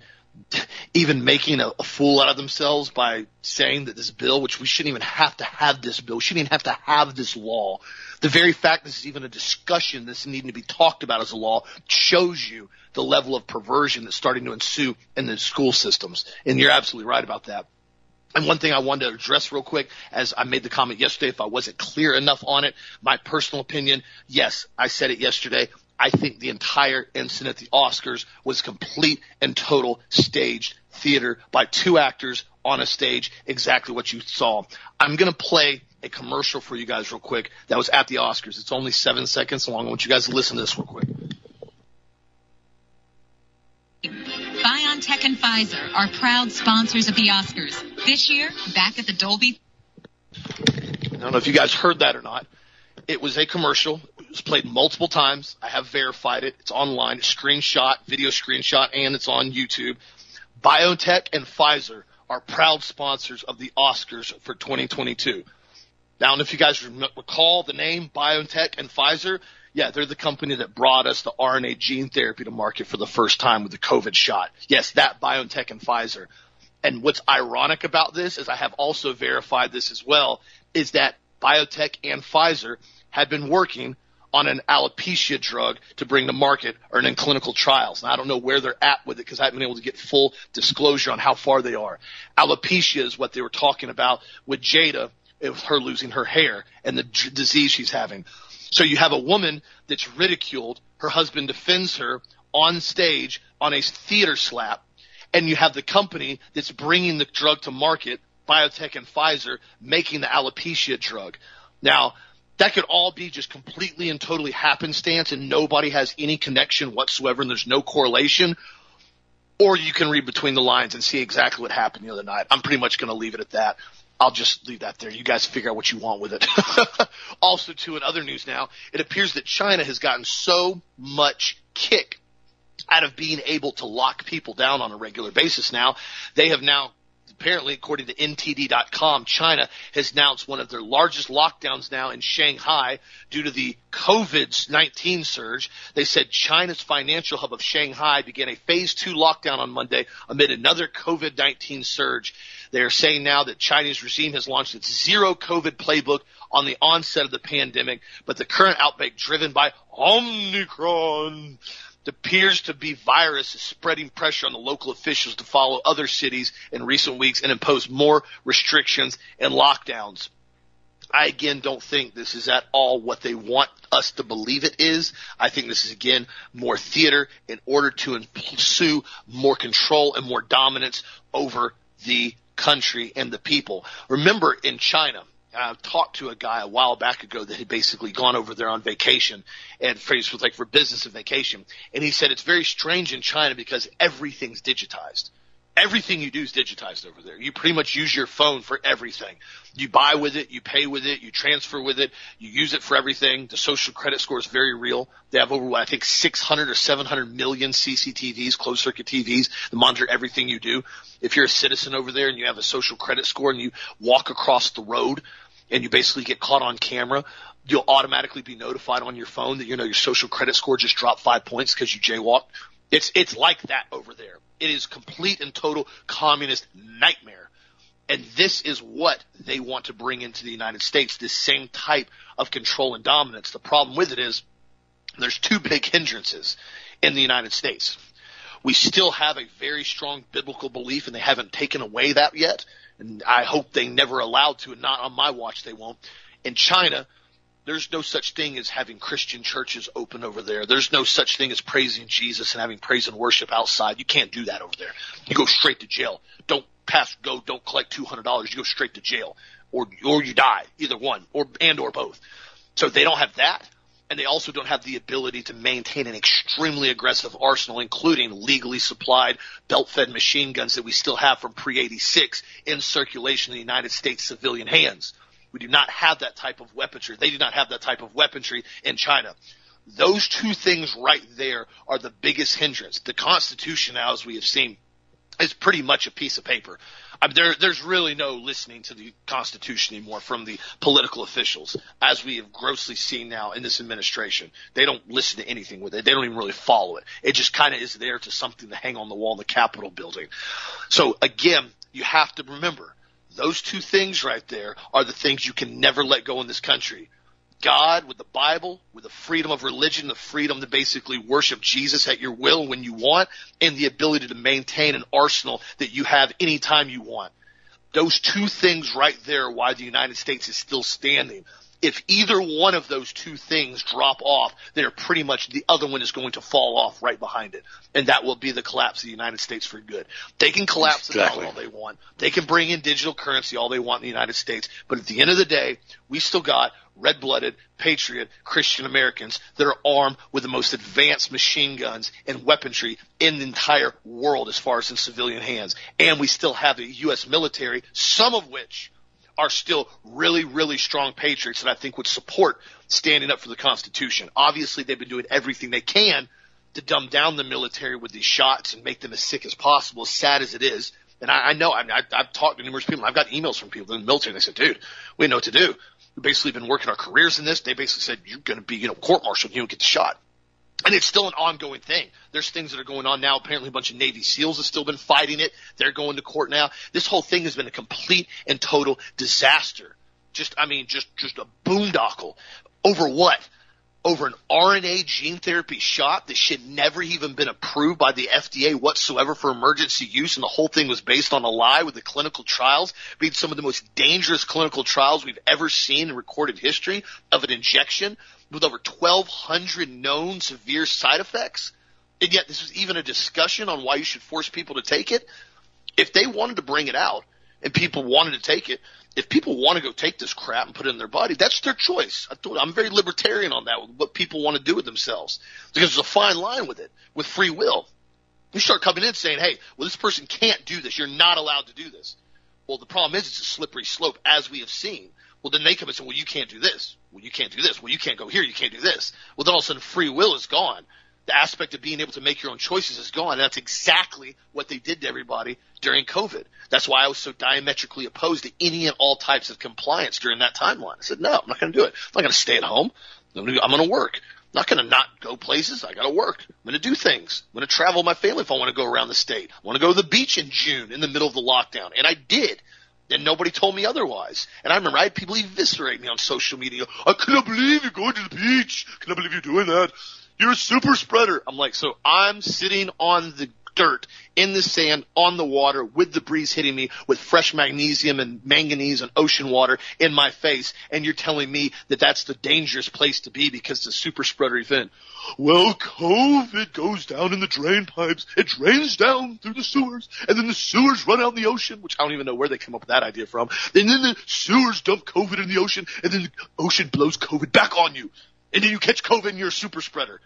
Speaker 1: even making a, a, fool out of themselves by saying that this bill, which we shouldn't even have to have this bill, shouldn't even have to have this law. The very fact this is even a discussion, this needing to be talked about as a law, shows you the level of perversion that's starting to ensue in the school systems. And you're absolutely right about that. And one thing I wanted to address real quick, as I made the comment yesterday, if I wasn't clear enough on it, my personal opinion, yes, I said it yesterday. I think the entire incident at the Oscars was complete and total staged theater by two actors on a stage, exactly what you saw. I'm going to play a commercial for you guys real quick that was at the Oscars. It's only seven seconds long. I want you guys to listen to this real quick.
Speaker 3: BioNTech and Pfizer are proud sponsors of the Oscars. This year, back at the Dolby.
Speaker 1: I don't know if you guys heard that or not. It was a commercial. It was played multiple times. I have verified it. It's online. It's screenshot, video screenshot, and it's on YouTube. BioNTech and Pfizer are proud sponsors of the Oscars for 2022. Now, and if you guys recall the name BioNTech and Pfizer, yeah, they're the company that brought us the RNA gene therapy to market for the first time with the COVID shot. Yes, that BioNTech and Pfizer. And what's ironic about this is I have also verified this as well, is that BioNTech and Pfizer had been working on an alopecia drug to bring to market or in clinical trials. And I don't know where they're at with it because I haven't been able to get full disclosure on how far they are. Alopecia is what they were talking about with Jada, with her losing her hair and the d- disease she's having. So you have a woman that's ridiculed. Her husband defends her on stage on a theater slap. And you have the company that's bringing the drug to market BioNTech and Pfizer making the alopecia drug. Now, that could all be just completely and totally happenstance and nobody has any connection whatsoever and there's no correlation. Or you can read between the lines and see exactly what happened the other night. I'm pretty much going to leave it at that. I'll just leave that there. You guys figure out what you want with it. also, too, in other news now, it appears that China has gotten so much kick out of being able to lock people down on a regular basis now. They have now apparently, according to NTD.com, China has announced one of their largest lockdowns now in Shanghai due to the COVID-19 surge. They said China's financial hub of Shanghai began a phase two lockdown on Monday amid another COVID-19 surge. They are saying now that Chinese regime has launched its zero COVID playbook on the onset of the pandemic, but the current outbreak driven by Omicron appears to be virus is spreading pressure on the local officials to follow other cities in recent weeks and impose more restrictions and lockdowns. I again don't think this is at all what they want us to believe it is. I think this is again more theater in order to pursue more control and more dominance over the country and the people. Remember in China, I talked to a guy a while back ago that had basically gone over there on vacation and phrase was like for business and vacation. And he said it's very strange in China because everything's digitized. Everything you do is digitized over there. You pretty much use your phone for everything. You buy with it, you pay with it, you transfer with it, you use it for everything. The social credit score is very real. They have over, I think, 600 or 700 million CCTVs, closed circuit TVs that monitor everything you do. If you're a citizen over there and you have a social credit score and you walk across the road and you basically get caught on camera, you'll automatically be notified on your phone that you know your social credit score just dropped five points because you jaywalked. It's it's like that over there. It is complete and total communist nightmare. And this is what they want to bring into the United States, this same type of control and dominance. The problem with it is there's two big hindrances in the United States. We still have a very strong biblical belief and they haven't taken away that yet. And I hope they never allowed to and not on my watch they won't. In China, there's no such thing as having Christian churches open over there. There's no such thing as praising Jesus and having praise and worship outside. You can't do that over there. You go straight to jail. Don't pass go, don't collect $200. You go straight to jail or, or you die, either one or, and or both. So they don't have that. And they also don't have the ability to maintain an extremely aggressive arsenal, including legally supplied belt-fed machine guns that we still have from pre-86 in circulation in the United States civilian hands. We do not have that type of weaponry. They do not have that type of weaponry in China. Those two things right there are the biggest hindrance. The Constitution, now, as we have seen, is pretty much a piece of paper. I mean, there, there's really no listening to the Constitution anymore from the political officials, as we have grossly seen now in this administration. They don't listen to anything with it. They don't even really follow it. It just kind of is there to something to hang on the wall in the Capitol building. So again, you have to remember those two things right there are the things you can never let go in this country. God with the Bible, with the freedom of religion, the freedom to basically worship Jesus at your will when you want, and the ability to maintain an arsenal that you have anytime you want. Those two things right there are why the United States is still standing. If either one of those two things drop off, they're pretty much the other one is going to fall off right behind it. And that will be the collapse of the United States for good. They can collapse exactly. all they want. They can bring in digital currency all they want in the United States. But at the end of the day, we still got red blooded, patriot, Christian Americans that are armed with the most advanced machine guns and weaponry in the entire world as far as in civilian hands. And we still have the U.S. military, some of which are still really, really strong patriots that I think would support standing up for the Constitution. Obviously, they've been doing everything they can to dumb down the military with these shots and make them as sick as possible, as sad as it is. And I, I know, I mean, I, I've talked to numerous people. I've got emails from people in the military. And they said, dude, we know what to do. We've basically been working our careers in this. They basically said, you're going to be, you know, court-martialed. You don't get the shot. And it's still an ongoing thing. There's things that are going on now. Apparently a bunch of Navy SEALs have still been fighting it. They're going to court now. This whole thing has been a complete and total disaster. Just, I mean, just, just a boondoggle. Over what? Over an RNA gene therapy shot that should never even been approved by the FDA whatsoever for emergency use. And the whole thing was based on a lie with the clinical trials being some of the most dangerous clinical trials we've ever seen in recorded history of an injection with over 1,200 known severe side effects. And yet this was even a discussion on why you should force people to take it. If they wanted to bring it out and people wanted to take it, if people want to go take this crap and put it in their body, that's their choice. I I'm very libertarian on that, what people want to do with themselves. Because there's a fine line with it, with free will. You start coming in saying, hey, well, this person can't do this. You're not allowed to do this. Well, the problem is it's a slippery slope, as we have seen. Well, then they come and say, well, you can't do this. Well, you can't do this. Well, you can't go here. You can't do this. Well, then all of a sudden free will is gone. The aspect of being able to make your own choices is gone. And that's exactly what they did to everybody during COVID. That's why I was so diametrically opposed to any and all types of compliance during that timeline. I said, no, I'm not going to do it. I'm not going to stay at home. I'm going to work. I'm not going to not go places. I got to work. I'm going to do things. I'm going to travel my family if I want to go around the state. I want to go to the beach in June in the middle of the lockdown. And I did and nobody told me otherwise. And I remember I had people eviscerate me on social media. I cannot believe you're going to the beach. I cannot believe you're doing that. You're a super spreader. I'm like, so I'm sitting on the dirt in the sand on the water with the breeze hitting me with fresh magnesium and manganese and ocean water in my face. And you're telling me that that's the dangerous place to be because it's a super spreader event. Well, COVID goes down in the drain pipes. It drains down through the sewers and then the sewers run out in the ocean, which I don't even know where they come up with that idea from. And then the sewers dump COVID in the ocean and then the ocean blows COVID back on you. And then you catch COVID and you're a super spreader.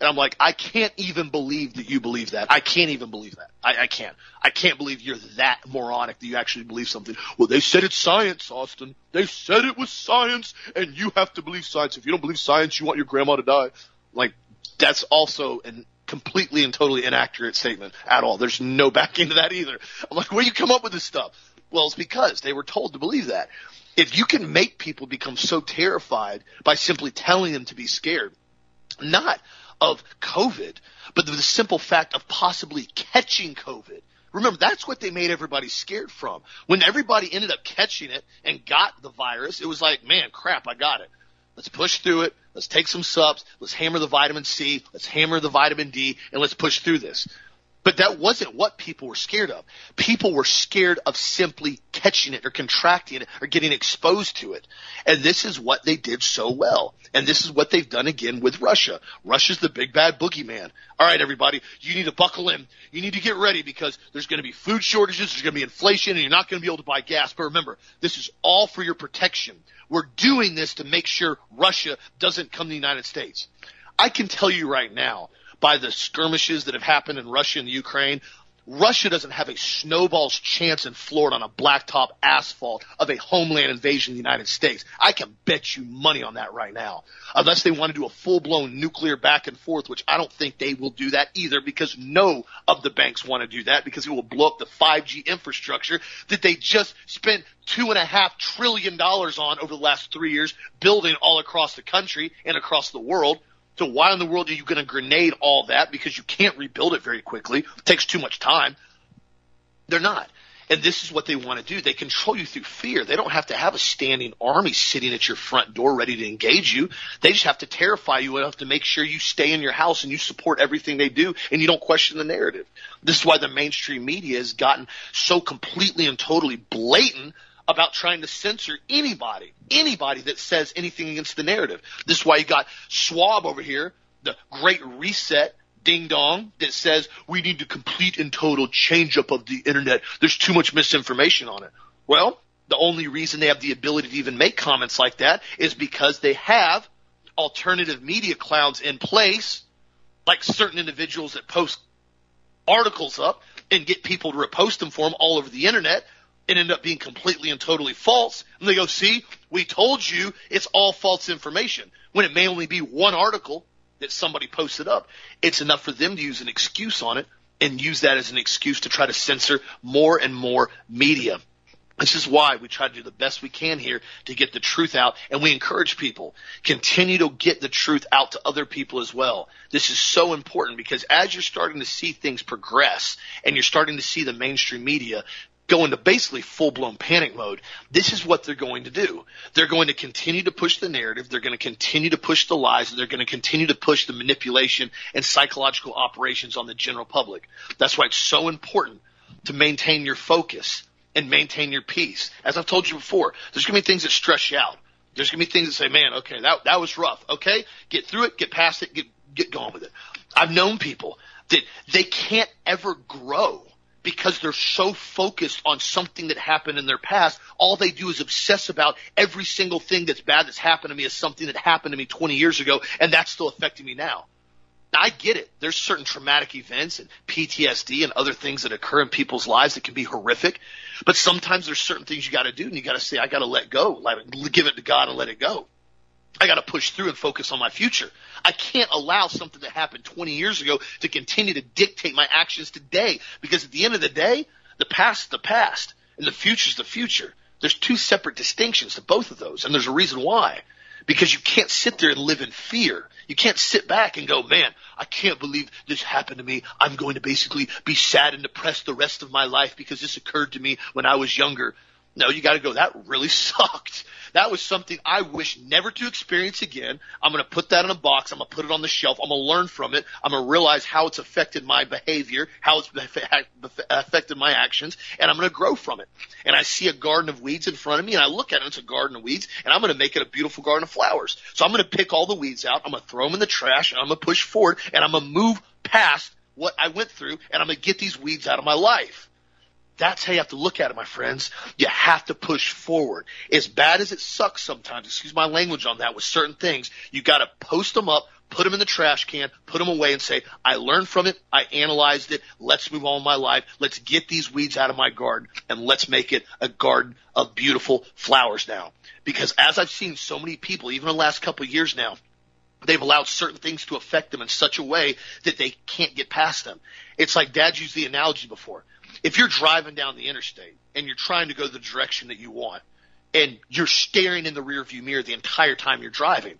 Speaker 1: And I'm like, I can't even believe that you believe that. I can't even believe that. I, I can't. I can't believe you're that moronic that you actually believe something. Well, they said it's science, Austin. They said it was science, and you have to believe science. If you don't believe science, you want your grandma to die. Like, that's also an completely and totally inaccurate statement at all. There's no backing to that either. I'm like, where you come up with this stuff? Well, it's because they were told to believe that. If you can make people become so terrified by simply telling them to be scared, not of COVID, but the simple fact of possibly catching COVID. Remember, that's what they made everybody scared from. When everybody ended up catching it and got the virus, it was like, man, crap, I got it. Let's push through it. Let's take some subs. Let's hammer the vitamin C. Let's hammer the vitamin D and let's push through this. But that wasn't what people were scared of. People were scared of simply catching it or contracting it or getting exposed to it. And this is what they did so well. And this is what they've done again with Russia. Russia's the big bad boogeyman. All right, everybody, you need to buckle in. You need to get ready because there's going to be food shortages, there's going to be inflation, and you're not going to be able to buy gas. But remember, this is all for your protection. We're doing this to make sure Russia doesn't come to the United States. I can tell you right now, by the skirmishes that have happened in Russia and Ukraine, Russia doesn't have a snowball's chance in Florida on a blacktop asphalt of a homeland invasion of the United States. I can bet you money on that right now. Unless they want to do a full blown nuclear back and forth, which I don't think they will do that either because no of the banks want to do that because it will blow up the 5G infrastructure that they just spent two and a half trillion dollars on over the last three years building all across the country and across the world. So why in the world are you going to grenade all that? Because you can't rebuild it very quickly. It takes too much time. They're not. And this is what they want to do. They control you through fear. They don't have to have a standing army sitting at your front door ready to engage you. They just have to terrify you enough to make sure you stay in your house and you support everything they do and you don't question the narrative. This is why the mainstream media has gotten so completely and totally blatant about trying to censor anybody, anybody that says anything against the narrative. This is why you got Schwab over here, the great reset ding dong that says we need to complete and total change up of the internet. There's too much misinformation on it. Well, the only reason they have the ability to even make comments like that is because they have alternative media clouds in place, like certain individuals that post articles up and get people to repost them for them all over the internet and ended up being completely and totally false. And they go, see, we told you it's all false information when it may only be one article that somebody posted up. It's enough for them to use an excuse on it and use that as an excuse to try to censor more and more media. This is why we try to do the best we can here to get the truth out and we encourage people continue to get the truth out to other people as well. This is so important because as you're starting to see things progress and you're starting to see the mainstream media go into basically full blown panic mode, this is what they're going to do. They're going to continue to push the narrative. They're going to continue to push the lies and they're going to continue to push the manipulation and psychological operations on the general public. That's why it's so important to maintain your focus and maintain your peace. As I've told you before, there's going to be things that stress you out. There's going to be things that say, man, okay, that, that was rough. Okay. Get through it, get past it, get, get going with it. I've known people that they can't ever grow because they're so focused on something that happened in their past. All they do is obsess about every single thing that's bad that's happened to me as something that happened to me 20 years ago, and that's still affecting me now. Now, I get it. There's certain traumatic events and PTSD and other things that occur in people's lives that can be horrific, but sometimes there's certain things you got to do, and you got to say, I got to let go, like give it to God and let it go. I got to push through and focus on my future. I can't allow something that happened 20 years ago to continue to dictate my actions today because at the end of the day, the past is the past and the future is the future. There's two separate distinctions to both of those and there's a reason why. Because you can't sit there and live in fear. You can't sit back and go, man, I can't believe this happened to me. I'm going to basically be sad and depressed the rest of my life because this occurred to me when I was younger. No, you got to go. That really sucked. That was something I wish never to experience again. I'm going to put that in a box. I'm going to put it on the shelf. I'm going to learn from it. I'm going to realize how it's affected my behavior, how it's affected my actions, and I'm going to grow from it. And I see a garden of weeds in front of me and I look at it. It's a garden of weeds and I'm going to make it a beautiful garden of flowers. So I'm going to pick all the weeds out. I'm going to throw them in the trash and I'm going to push forward and I'm going to move past what I went through and I'm going to get these weeds out of my life. That's how you have to look at it, my friends. You have to push forward. As bad as it sucks sometimes, excuse my language on that with certain things, you gotta post them up, put them in the trash can, put them away and say, I learned from it, I analyzed it, let's move on with my life, let's get these weeds out of my garden, and let's make it a garden of beautiful flowers now. Because as I've seen so many people, even in the last couple of years now, they've allowed certain things to affect them in such a way that they can't get past them. It's like dad used the analogy before if you're driving down the interstate and you're trying to go the direction that you want and you're staring in the rearview mirror the entire time you're driving,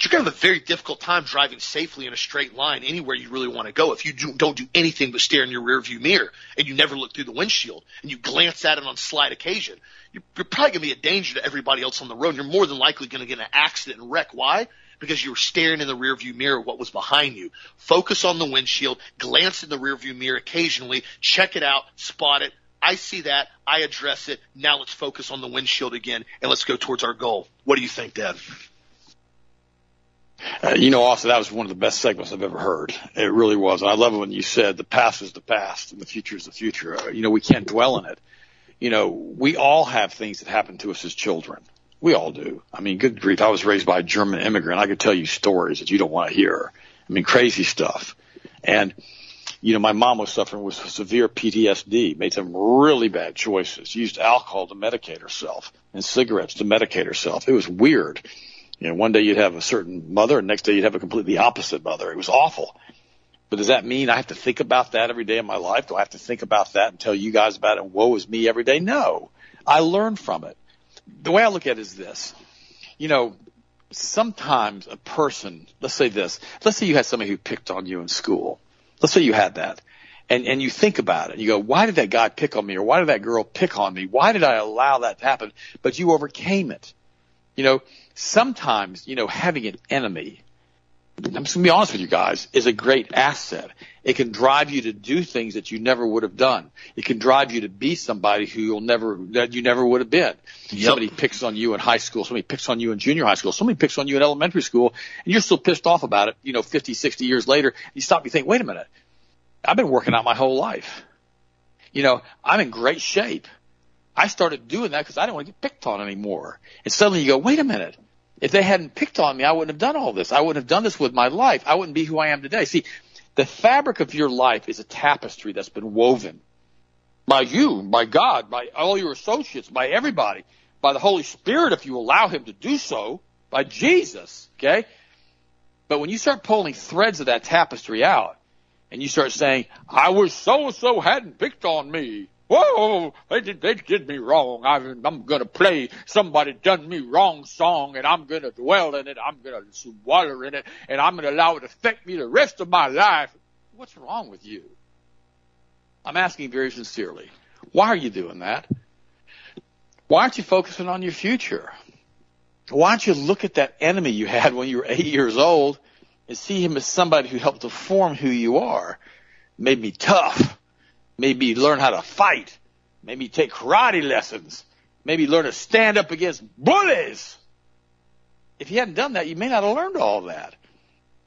Speaker 1: you're going to have a very difficult time driving safely in a straight line anywhere you really want to go if you do, don't do anything but stare in your rearview mirror and you never look through the windshield and you glance at it on slight occasion. You're, you're probably going to be a danger to everybody else on the road. You're more than likely going to get an accident and wreck. Why? Because you were staring in the rearview mirror what was behind you. Focus on the windshield, glance in the rearview mirror occasionally, check it out, spot it. I see that, I address it. Now let's focus on the windshield again and let's go towards our goal. What do you think, Dad?
Speaker 2: Uh, you know, also that was one of the best segments I've ever heard. It really was. And I love it when you said the past is the past and the future is the future. Uh, you know, we can't dwell in it. You know, we all have things that happen to us as children. We all do. I mean, good grief. I was raised by a German immigrant. I could tell you stories that you don't want to hear. I mean, crazy stuff. And, you know, my mom was suffering with severe PTSD, made some really bad choices, used alcohol to medicate herself and cigarettes to medicate herself. It was weird. You know, one day you'd have a certain mother and next day you'd have a completely opposite mother. It was awful. But does that mean I have to think about that every day of my life? Do I have to think about that and tell you guys about it? And woe is me every day? No. I learned from it the way I look at it is this. You know, sometimes a person, let's say this, let's say you had somebody who picked on you in school. Let's say you had that. And, and you think about it. You go, why did that guy pick on me? Or why did that girl pick on me? Why did I allow that to happen? But you overcame it. You know, sometimes, you know, having an enemy I'm just gonna be honest with you guys, is a great asset. It can drive you to do things that you never would have done. It can drive you to be somebody who you'll never, that you never would have been. Yep. Somebody picks on you in high school, somebody picks on you in junior high school, somebody picks on you in elementary school, and you're still pissed off about it, you know, 50, 60 years later. You stop, and you think, wait a minute, I've been working out my whole life. You know, I'm in great shape. I started doing that because I didn't want to get picked on anymore. And suddenly you go, wait a minute, if they hadn't picked on me, I wouldn't have done all this. I wouldn't have done this with my life. I wouldn't be who I am today. See, the fabric of your life is a tapestry that's been woven by you, by God, by all your associates, by everybody, by the Holy Spirit if you allow Him to do so, by Jesus, okay? But when you start pulling threads of that tapestry out and you start saying, I wish so and so hadn't picked on me, whoa, they did, they did me wrong. I, I'm to play somebody done me wrong song and I'm to dwell in it. I'm to swallow in it and I'm to allow it to affect me the rest of my life. What's wrong with you? I'm asking very sincerely. Why are you doing that? Why aren't you focusing on your future? Why don't you look at that enemy you had when you were eight years old and see him as somebody who helped to form who you are? Made me tough maybe learn how to fight, maybe take karate lessons, maybe learn to stand up against bullies. If you hadn't done that, you may not have learned all that.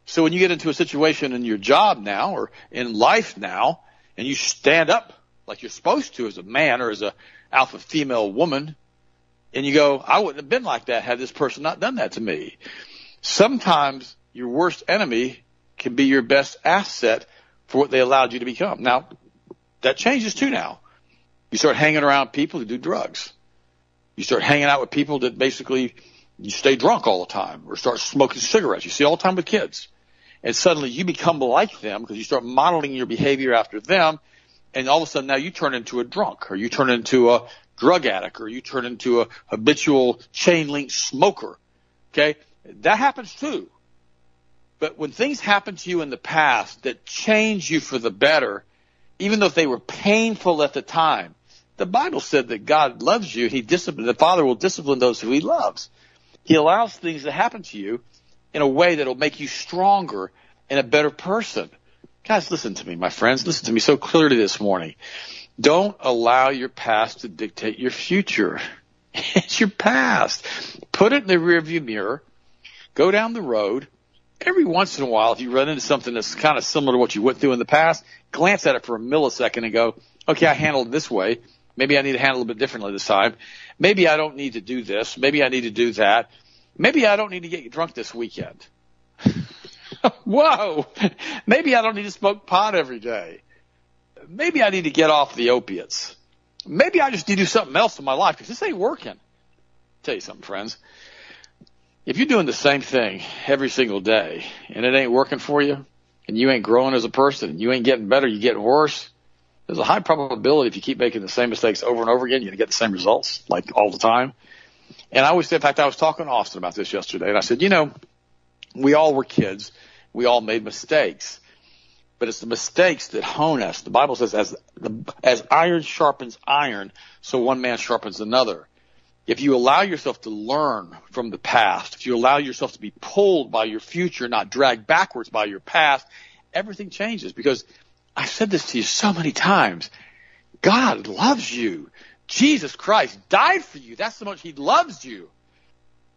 Speaker 2: So when you get into a situation in your job now or in life now, and you stand up like you're supposed to as a man or as a alpha female woman, and you go, I wouldn't have been like that had this person not done that to me. Sometimes your worst enemy can be your best asset for what they allowed you to become. Now, that changes too now. You start hanging around people who do drugs. You start hanging out with people that basically you stay drunk all the time or start smoking cigarettes. You see all the time with kids. And suddenly you become like them because you start modeling your behavior after them. And all of a sudden now you turn into a drunk or you turn into a drug addict or you turn into a habitual chain link smoker. Okay. That happens too. But when things happen to you in the past that change you for the better, even though they were painful at the time, The Bible said that God loves you. He discipline, the Father will discipline those who He loves. He allows things to happen to you in a way that'll make you stronger and a better person. Guys, listen to me, my friends. Listen to me so clearly this morning. Don't allow your past to dictate your future. It's your past. Put it in the rearview mirror. Go down the road. Every once in a while, if you run into something that's kind of similar to what you went through in the past, glance at it for a millisecond and go, okay, I handled it this way. Maybe I need to handle it a bit differently this time. Maybe I don't need to do this. Maybe I need to do that. Maybe I don't need to get drunk this weekend. Whoa. Maybe I don't need to smoke pot every day. Maybe I need to get off the opiates. Maybe I just need to do something else in my life because this ain't working. I'll tell you something, friends. If you're doing the same thing every single day and it ain't working for you and you ain't growing as a person, you ain't getting better, you're getting worse, there's a high probability if you keep making the same mistakes over and over again, you're going to get the same results like all the time. And I always say, in fact, I was talking to Austin about this yesterday and I said, you know, we all were kids. We all made mistakes but it's the mistakes that hone us. The Bible says, as the, as iron sharpens iron, so one man sharpens another. If you allow yourself to learn from the past, if you allow yourself to be pulled by your future, not dragged backwards by your past, everything changes because I've said this to you so many times. God loves you. Jesus Christ died for you. That's how much He loves you.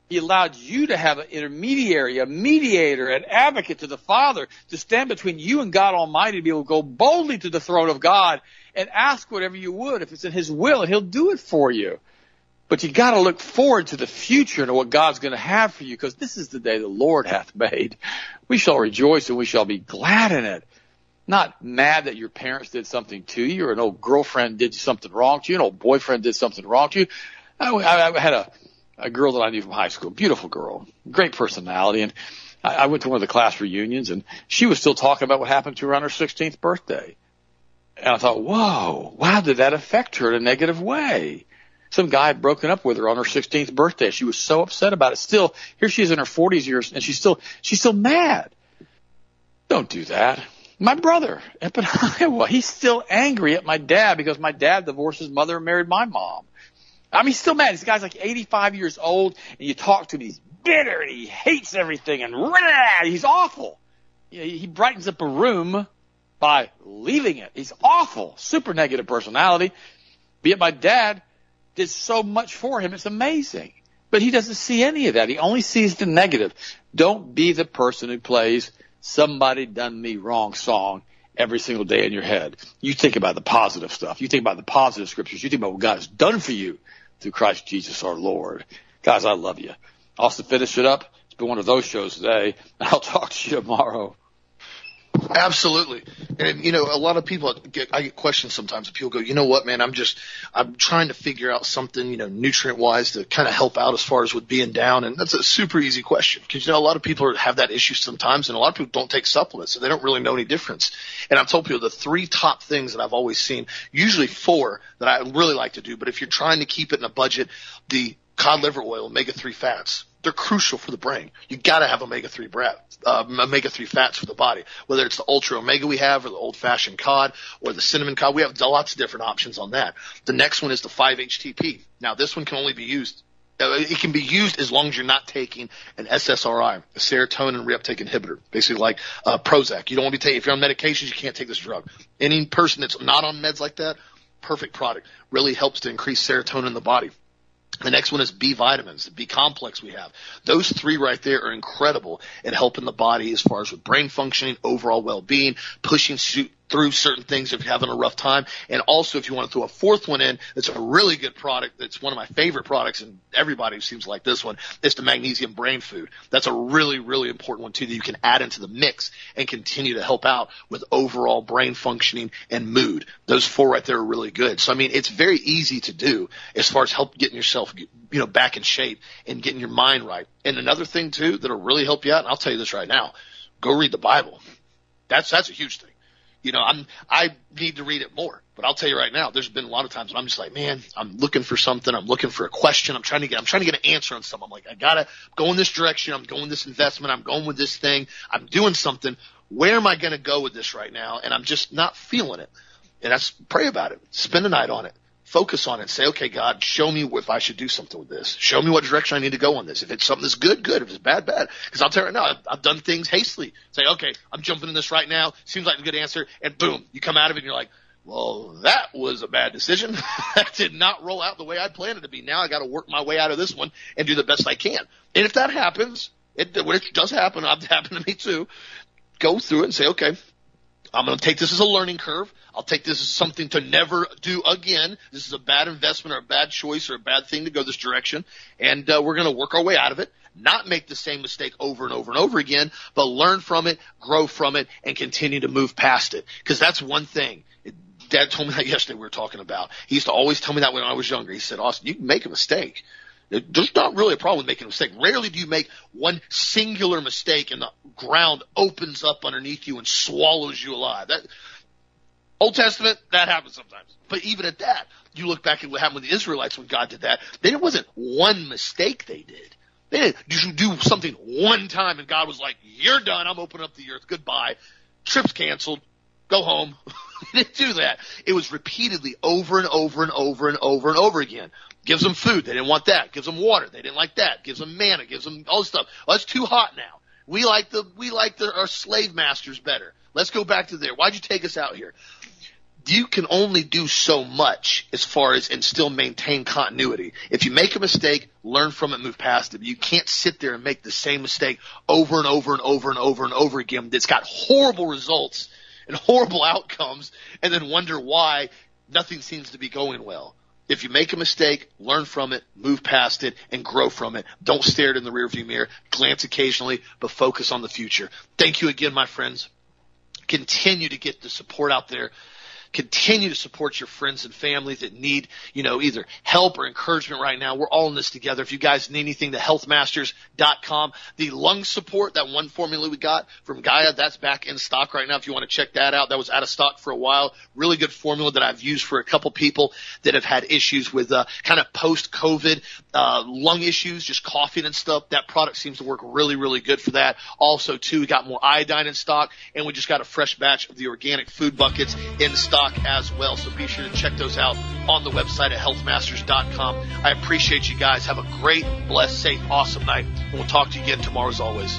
Speaker 2: He allowed you to have an intermediary, a mediator, an advocate to the Father to stand between you and God Almighty to be able to go boldly to the throne of God and ask whatever you would if it's in His will and He'll do it for you. But you gotta look forward to the future and what God's gonna have for you because this is the day the Lord hath made. We shall rejoice and we shall be glad in it. Not mad that your parents did something to you or an old girlfriend did something wrong to you, an old boyfriend did something wrong to you. I, I, I had a, a girl that I knew from high school, beautiful girl, great personality. And I, I went to one of the class reunions and she was still talking about what happened to her on her 16th birthday. And I thought, whoa, wow, did that affect her in a negative way? Some guy had broken up with her on her 16th birthday. She was so upset about it. Still, here she is in her 40s years and she's still, she's still mad. Don't do that. My brother up in Iowa, he's still angry at my dad because my dad divorced his mother and married my mom. I mean, he's still mad. This guy's like 85 years old, and you talk to him, he's bitter, and he hates everything, and rah, he's awful. He brightens up a room by leaving it. He's awful, super negative personality. Be it my dad did so much for him, it's amazing. But he doesn't see any of that. He only sees the negative. Don't be the person who plays somebody done me wrong song every single day in your head. You think about the positive stuff. You think about the positive scriptures. You think about what God has done for you through Christ Jesus our Lord. Guys, I love you. Also finish it up. It's been one of those shows today. I'll talk to you tomorrow.
Speaker 1: Absolutely. And you know, a lot of people get I get questions sometimes people go, "You know what, man, I'm just I'm trying to figure out something, you know, nutrient wise to kind of help out as far as with being down." And that's a super easy question because you know a lot of people have that issue sometimes and a lot of people don't take supplements, so they don't really know any difference. And I've told people the three top things that I've always seen, usually four that I really like to do, but if you're trying to keep it in a budget, the cod liver oil, omega 3 fats, they're crucial for the brain. You gotta have omega 3 bread, uh, omega 3 fats for the body. Whether it's the ultra omega we have or the old fashioned cod or the cinnamon cod, we have lots of different options on that. The next one is the 5-HTP. Now this one can only be used uh, it can be used as long as you're not taking an SSRI, a serotonin reuptake inhibitor, basically like uh, Prozac. You don't want to be taking, if you're on medications, you can't take this drug. Any person that's not on meds like that, perfect product. Really helps to increase serotonin in the body. The next one is B vitamins, the B complex we have. Those three right there are incredible at helping the body as far as with brain functioning, overall well-being, pushing through certain things if you're having a rough time. And also if you want to throw a fourth one in, it's a really good product. That's one of my favorite products and everybody seems like this one. It's the magnesium brain food. That's a really, really important one too that you can add into the mix and continue to help out with overall brain functioning and mood. Those four right there are really good. So I mean, it's very easy to do as far as help getting yourself, you know, back in shape and getting your mind right. And another thing too that'll really help you out, and I'll tell you this right now, go read the Bible. That's, that's a huge thing you know, I'm, I need to read it more. But I'll tell you right now, there's been a lot of times when I'm just like, man, I'm looking for something. I'm looking for a question. I'm trying to get, I'm trying to get an answer on something. I'm like, I gotta go in this direction. I'm going this investment. I'm going with this thing. I'm doing something. Where am I to go with this right now? And I'm just not feeling it. And that's pray about it. Spend a night on it focus on it and say, okay, God, show me if I should do something with this. Show me what direction I need to go on this. If it's something that's good, good. If it's bad, bad. Because I'll tell you right now, I've, I've done things hastily. Say, okay, I'm jumping in this right now. Seems like a good answer. And boom, you come out of it and you're like, well, that was a bad decision. that did not roll out the way I planned it to be. Now I got to work my way out of this one and do the best I can. And if that happens, it, which does happen, it happened to me too, go through it and say, okay, I'm going to take this as a learning curve. I'll take this as something to never do again. This is a bad investment or a bad choice or a bad thing to go this direction. And uh, we're going to work our way out of it, not make the same mistake over and over and over again, but learn from it, grow from it, and continue to move past it. Because that's one thing. Dad told me that yesterday we were talking about. He used to always tell me that when I was younger. He said, Austin, you can make a mistake. There's not really a problem with making a mistake. Rarely do you make one singular mistake and the ground opens up underneath you and swallows you alive. That, Old Testament, that happens sometimes. But even at that, you look back at what happened with the Israelites when God did that, then it wasn't one mistake they did. They didn't you do something one time and God was like, you're done, I'm opening up the earth, goodbye. Trip's canceled, go home. he didn't do that. It was repeatedly over and over and over and over and over again. Gives them food. They didn't want that. Gives them water. They didn't like that. Gives them manna. Gives them all this stuff. Well, it's too hot now. We like the, we like the, our slave masters better. Let's go back to there. Why'd you take us out here? You can only do so much as far as and still maintain continuity. If you make a mistake, learn from it, move past it. You can't sit there and make the same mistake over and over and over and over and over again. That's got horrible results and horrible outcomes and then wonder why nothing seems to be going well. If you make a mistake, learn from it, move past it, and grow from it. Don't stare it in the rearview mirror. Glance occasionally, but focus on the future. Thank you again, my friends. Continue to get the support out there continue to support your friends and family that need, you know, either help or encouragement right now. We're all in this together. If you guys need anything, the healthmasters.com, the lung support, that one formula we got from Gaia, that's back in stock right now. If you want to check that out, that was out of stock for a while. Really good formula that I've used for a couple people that have had issues with, uh, kind of post COVID, uh, lung issues, just coughing and stuff. That product seems to work really, really good for that. Also too, we got more iodine in stock and we just got a fresh batch of the organic food buckets in stock as well. So be sure to check those out on the website at healthmasters.com. I appreciate you guys. Have a great, blessed, safe, awesome night. And we'll talk to you again tomorrow as always.